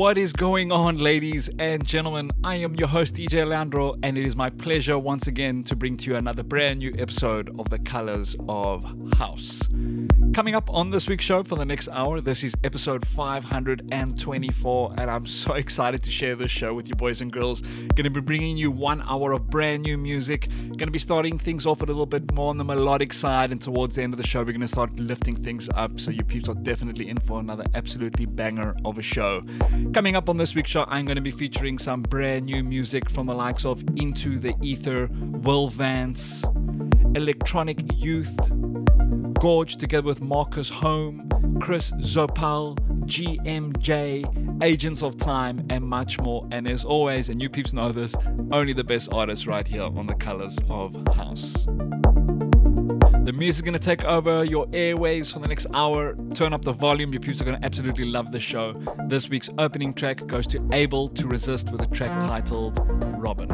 What is going on, ladies and gentlemen? I am your host, DJ Leandro, and it is my pleasure once again to bring to you another brand new episode of The Colors of House. Coming up on this week's show for the next hour, this is episode 524, and I'm so excited to share this show with you, boys and girls. To be bringing you one hour of brand new music. To be starting things off a little bit more on the melodic side, and towards the end of the show, we're to start lifting things up. So, you peeps are definitely in for another absolutely banger of a show. Coming up on this week's show, I'm going to be featuring some brand new music from the likes of Into the Ether, Will Vance, Electronic Youth, Gorge together with Marcus Home, Chris Zopal, GMJ, Agents of Time, and much more. And as always, and you peeps know this, only the best artists right here on the Colors of House. The music is going to take over your airways for the next hour. Turn up the volume. Your peeps are going to absolutely love the show. This week's opening track goes to Able to Resist with a track titled Robin.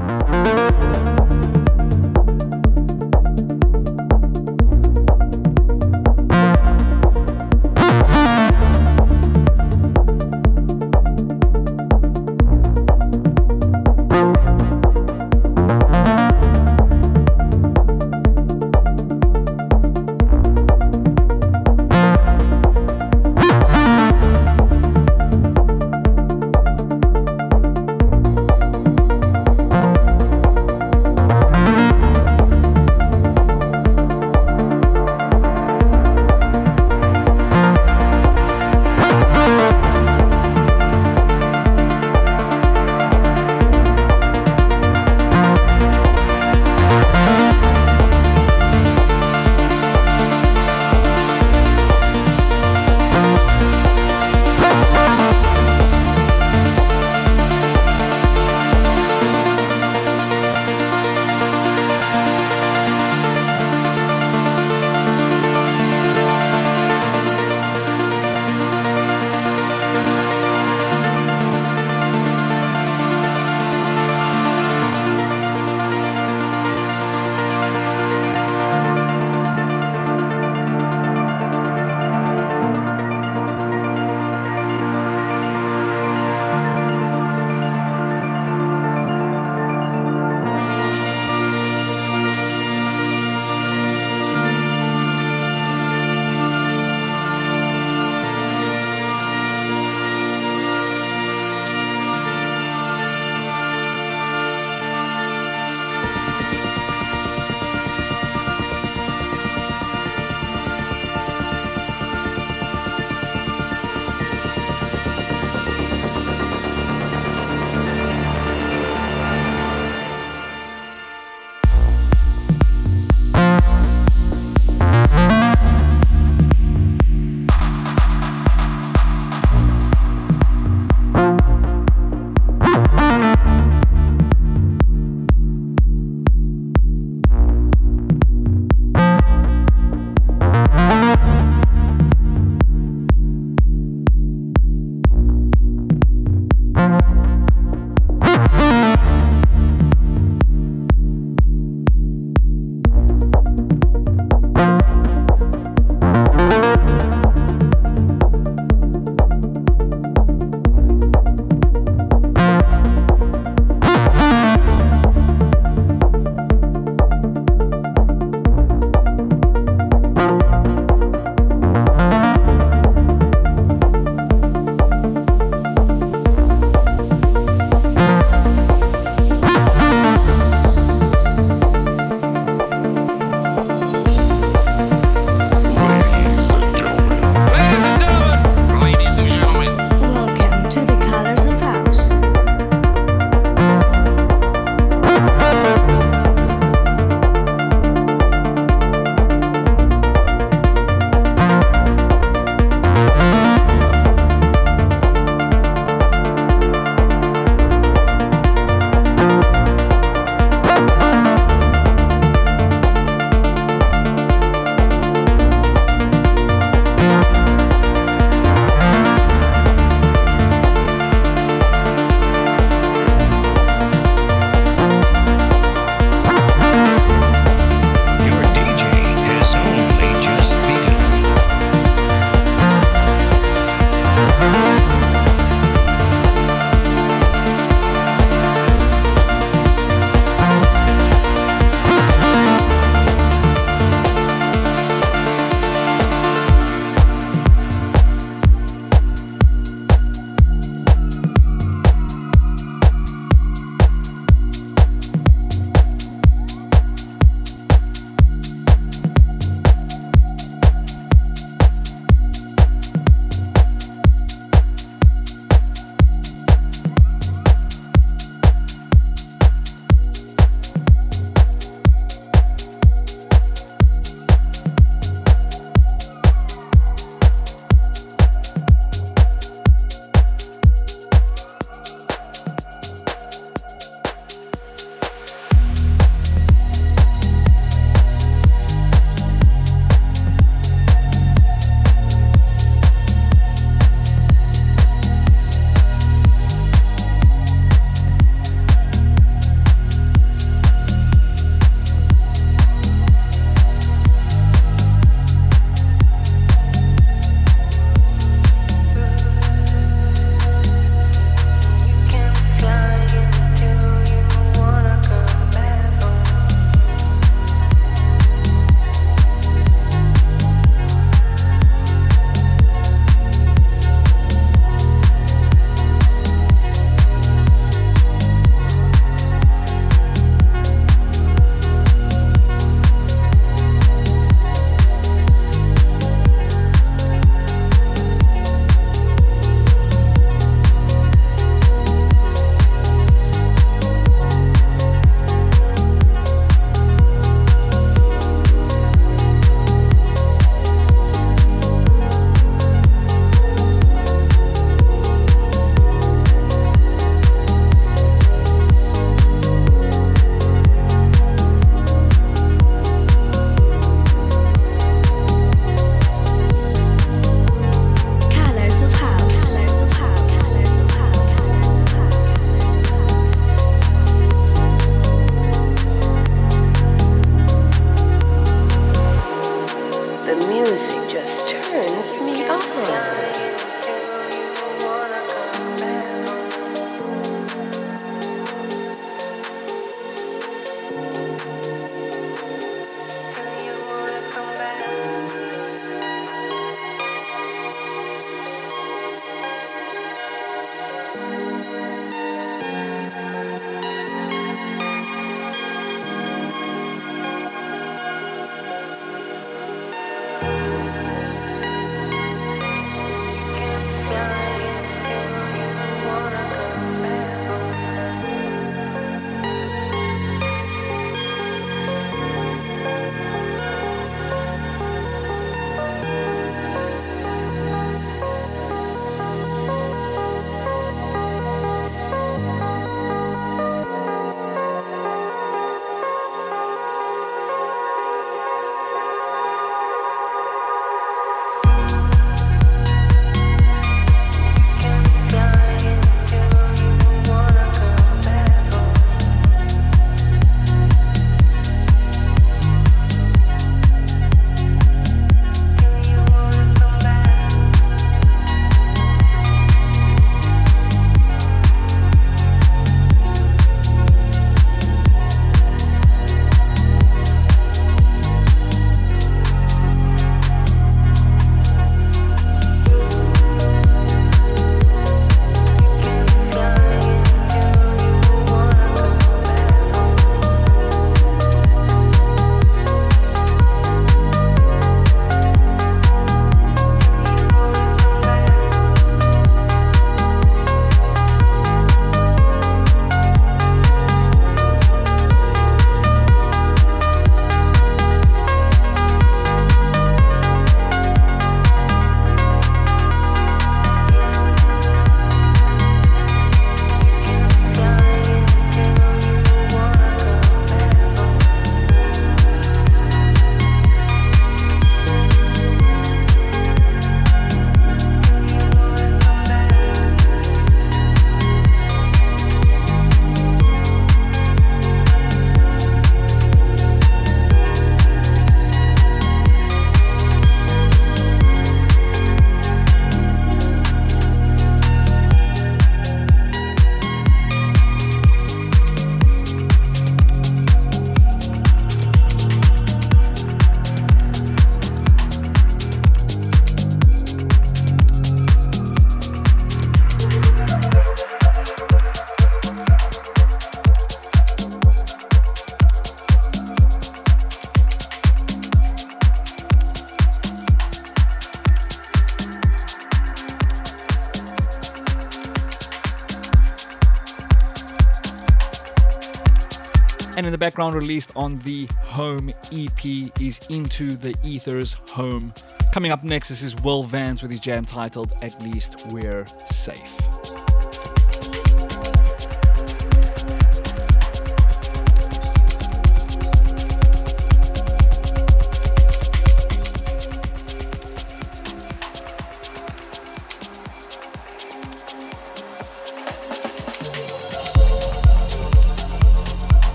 And in the background, released on the Home EP, is Into the Ether's Home. Coming up next, this is Will Vance with his jam titled At Least We're Safe.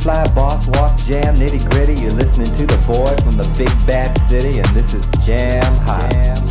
Fly boss, walk jam, nitty gritty. You're listening to the boy from the big bad city, and this is Jam Hot. Jam.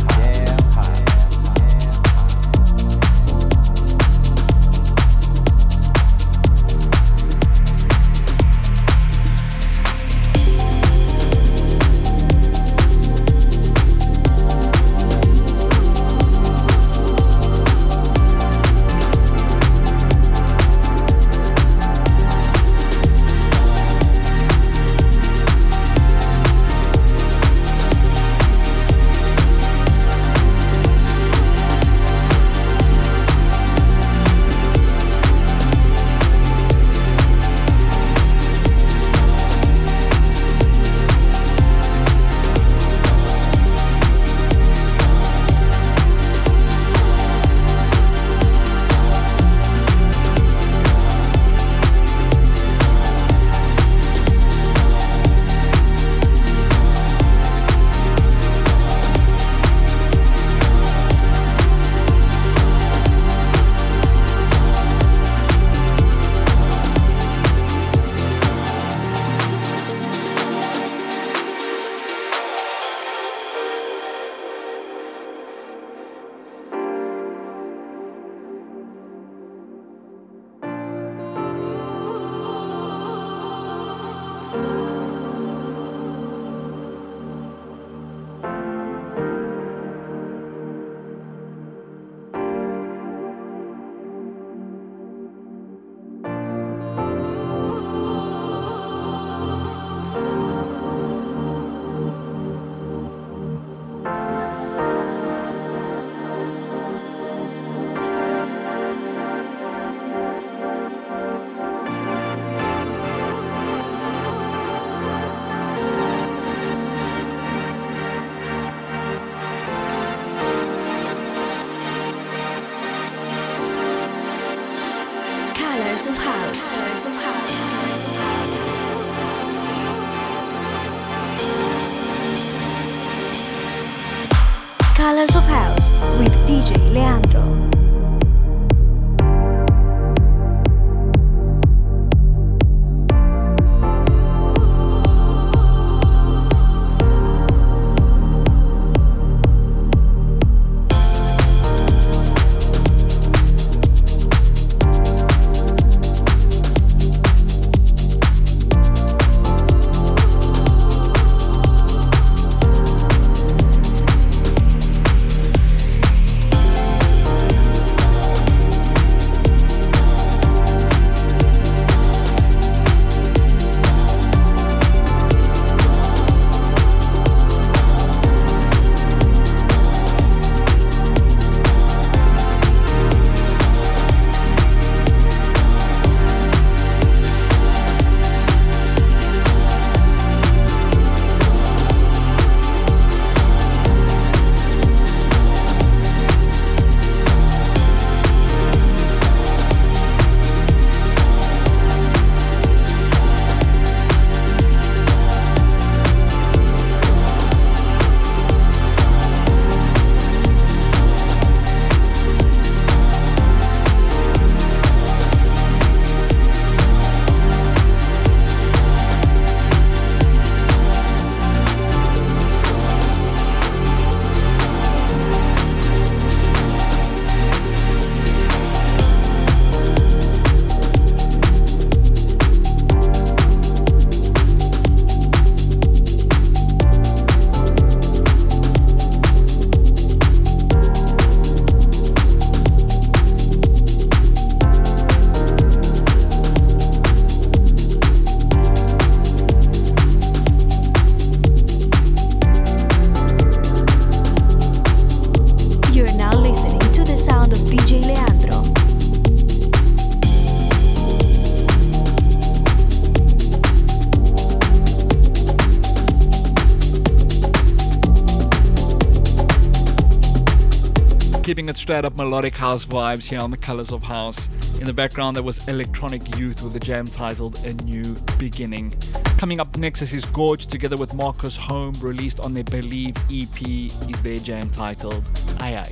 Straight up melodic house vibes here on the Colors of House. In the background, there was Electronic Youth with a jam titled A New Beginning. Coming up next is Gorge together with Marcus Home, released on their Believe EP, is their jam titled Aye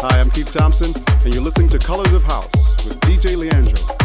Hi, I'm Keith Thompson, and you're listening to Colors of House with DJ Leandro.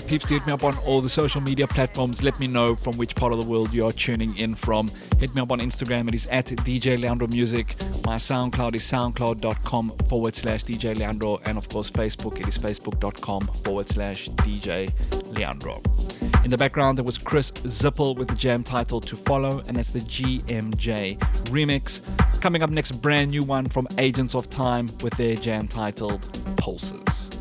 Forget, peeps, to hit me up on all the social media platforms. Let me know from which part of the world you are tuning in from. Hit me up on Instagram. It is at DJ Leandro Music. My SoundCloud is soundcloud.com forward slash DJ Leandro. And of course, Facebook. It is facebook.com forward slash DJ Leandro. In the background, there was Chris Zippel with the jam title To Follow, and that's the GMJ remix. Coming up next, brand new one from Agents of Time with their jam titled Pulses.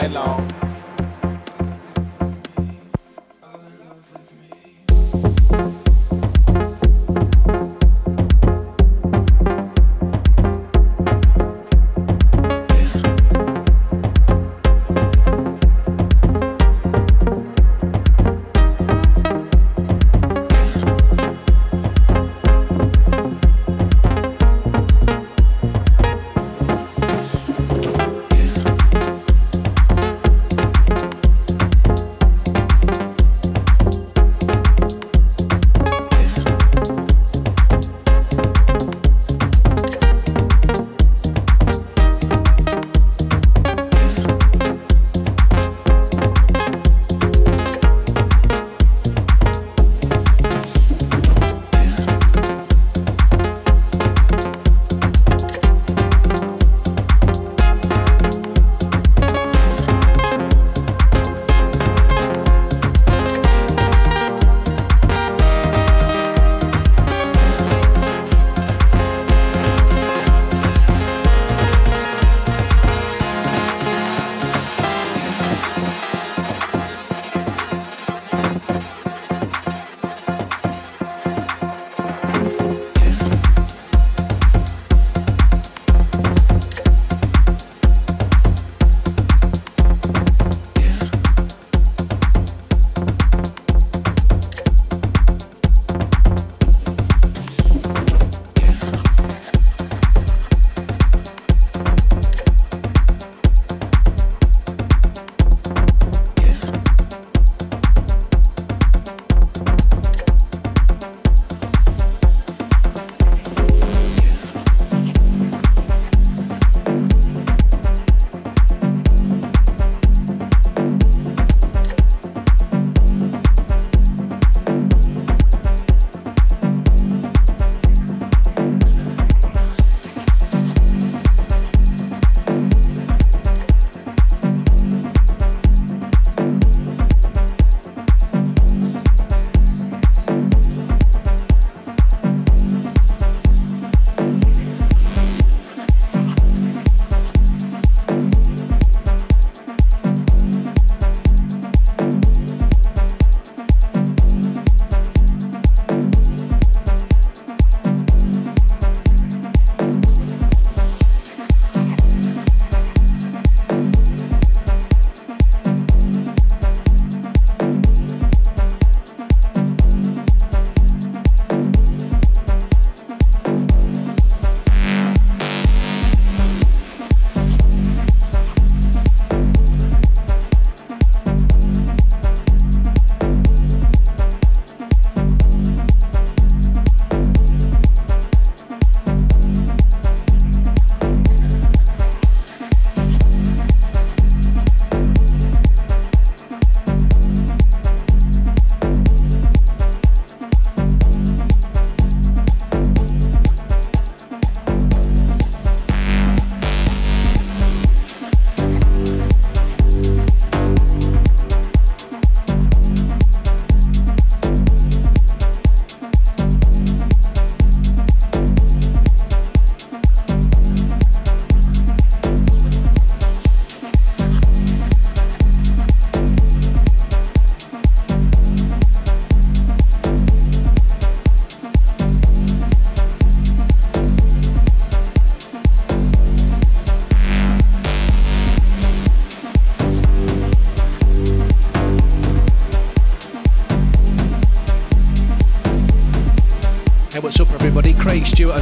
night long.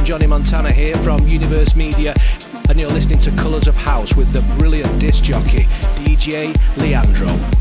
Johnny Montana here from Universe Media, and you're listening to Colours of House with the brilliant disc jockey, DJ Leandro.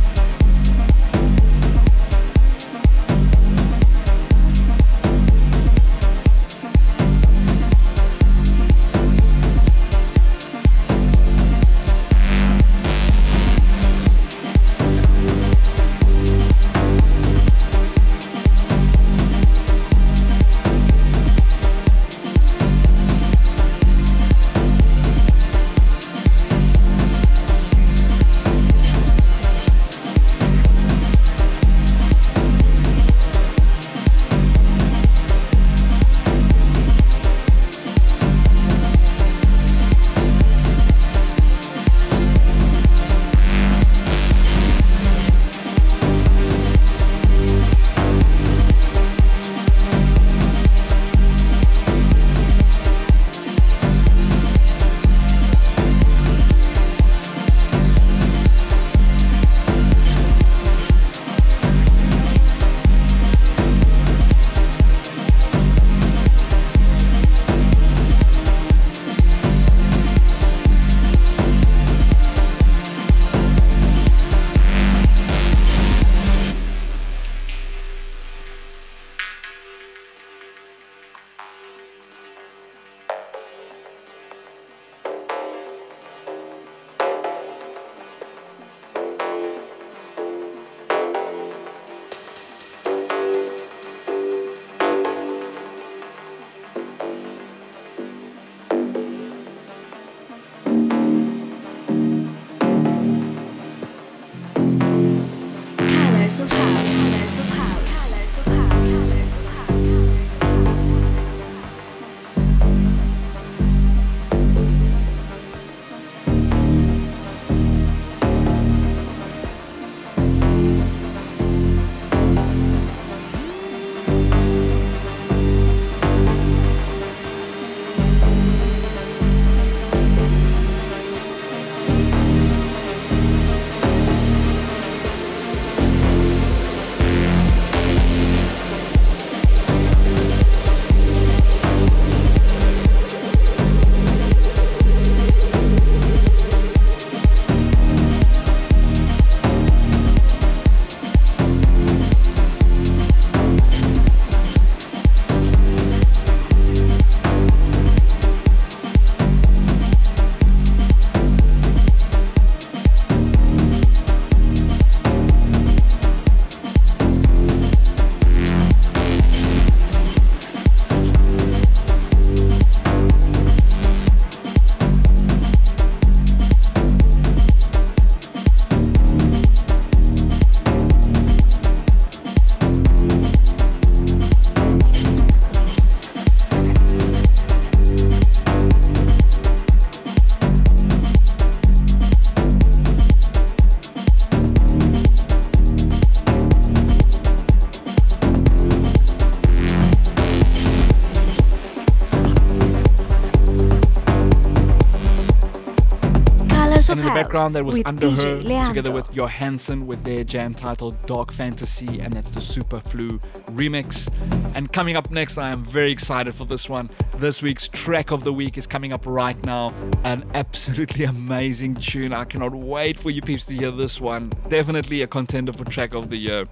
Background that was Under Her Leandro. together with Johansson with their jam titled Dark Fantasy, and that's the Superflu remix. And coming up next, I am very excited for this one. This week's track of the week is coming up right now. An absolutely amazing tune. I cannot wait for you peeps to hear this one. Definitely a contender for track of the year.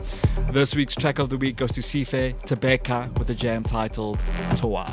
This week's track of the week goes to Sife Tebeka with a jam titled Toa.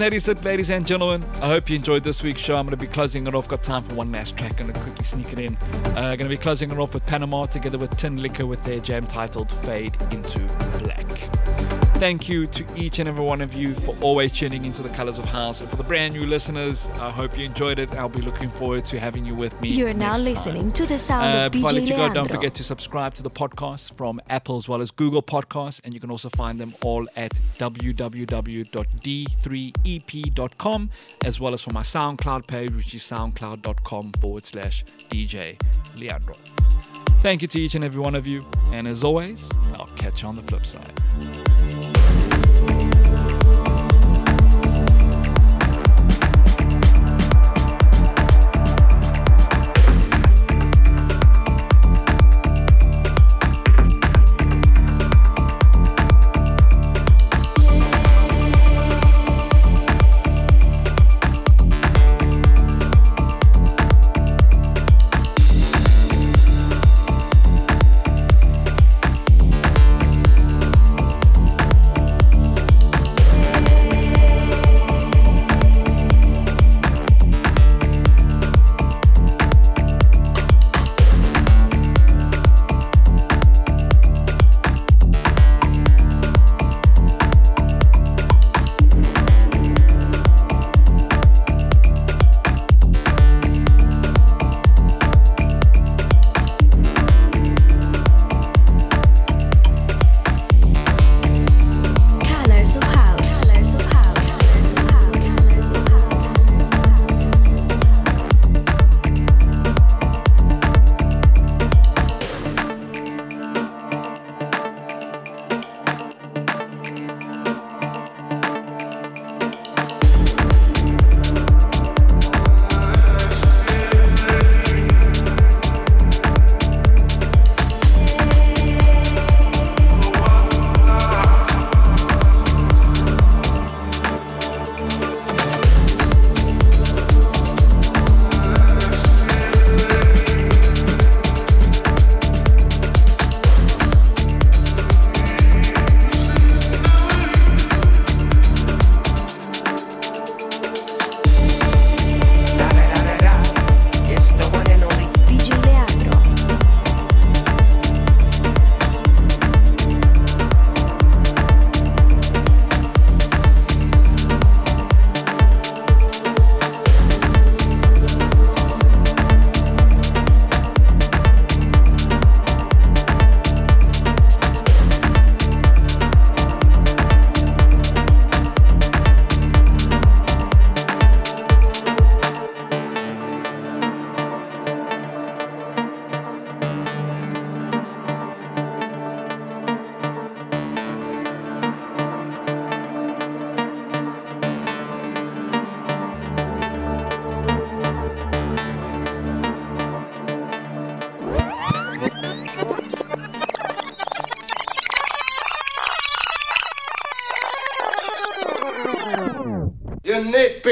That is it, ladies and gentlemen. I hope you enjoyed this week's show. I'm going to be closing it off. Got time for one last track. Going to quickly sneak it in. Uh, going to be closing it off with Panama together with Tinlicker with their jam titled Fade into Black. Thank you to each and every one of you for always tuning into the Colors of House. And for the brand new listeners, I hope you enjoyed it. I'll be looking forward to having you with me. You're now listening time. to the sound uh, of before DJ I let you go, Leandro. don't forget to subscribe to the podcast from Apple as well as Google Podcasts. And you can also find them all at www.d3ep.com as well as for my SoundCloud page, which is soundcloud.com forward slash DJ Leandro. Thank you to each and every one of you. And as always, I'll catch you on the flip side.